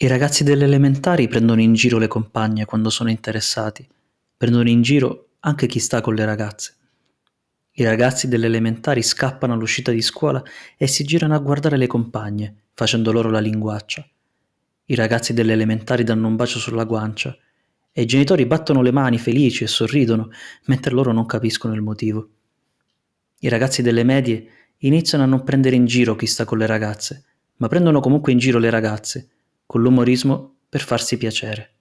I ragazzi delle elementari prendono in giro le compagne quando sono interessati, prendono in giro anche chi sta con le ragazze. I ragazzi delle elementari scappano all'uscita di scuola e si girano a guardare le compagne, facendo loro la linguaccia. I ragazzi delle elementari danno un bacio sulla guancia e i genitori battono le mani felici e sorridono, mentre loro non capiscono il motivo. I ragazzi delle medie iniziano a non prendere in giro chi sta con le ragazze, ma prendono comunque in giro le ragazze con l'umorismo per farsi piacere.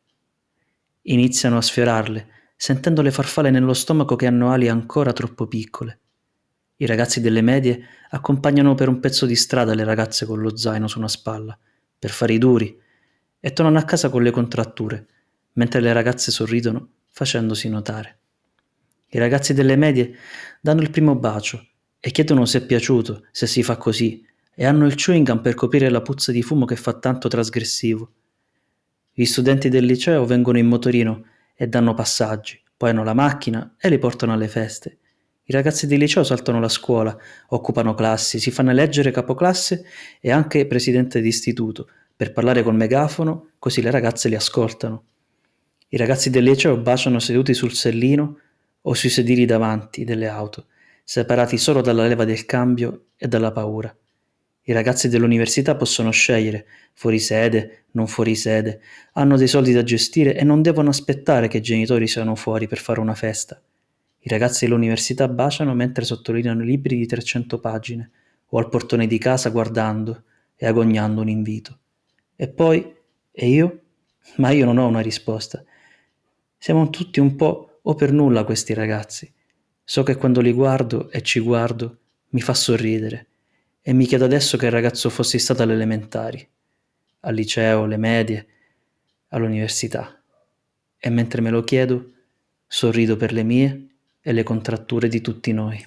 Iniziano a sfiorarle, sentendo le farfalle nello stomaco che hanno ali ancora troppo piccole. I ragazzi delle medie accompagnano per un pezzo di strada le ragazze con lo zaino su una spalla, per fare i duri, e tornano a casa con le contratture, mentre le ragazze sorridono facendosi notare. I ragazzi delle medie danno il primo bacio e chiedono se è piaciuto, se si fa così, e hanno il chewing gum per coprire la puzza di fumo che fa tanto trasgressivo. Gli studenti del liceo vengono in motorino e danno passaggi, poi hanno la macchina e li portano alle feste. I ragazzi del liceo saltano la scuola, occupano classi, si fanno eleggere capoclasse e anche presidente d'istituto per parlare col megafono, così le ragazze li ascoltano. I ragazzi del liceo baciano seduti sul sellino o sui sedili davanti delle auto, separati solo dalla leva del cambio e dalla paura. I ragazzi dell'università possono scegliere, fuori sede, non fuori sede, hanno dei soldi da gestire e non devono aspettare che i genitori siano fuori per fare una festa. I ragazzi dell'università baciano mentre sottolineano libri di 300 pagine o al portone di casa guardando e agognando un invito. E poi, e io? Ma io non ho una risposta. Siamo tutti un po' o per nulla questi ragazzi. So che quando li guardo e ci guardo mi fa sorridere e mi chiedo adesso che ragazzo fossi stato alle elementari, al liceo, alle medie, all'università. E mentre me lo chiedo, sorrido per le mie e le contratture di tutti noi.